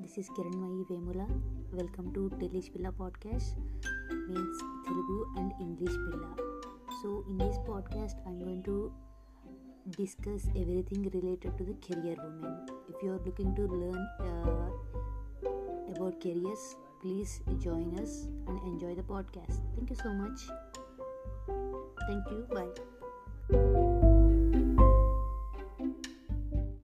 This is Kiranmayi Welcome to to Telish Podcast, means means and English English So, in this podcast, I'm going to discuss everything related to the career women. If you are looking to learn uh, about careers please join us and enjoy the podcast. Thank you so much. Thank you. Bye.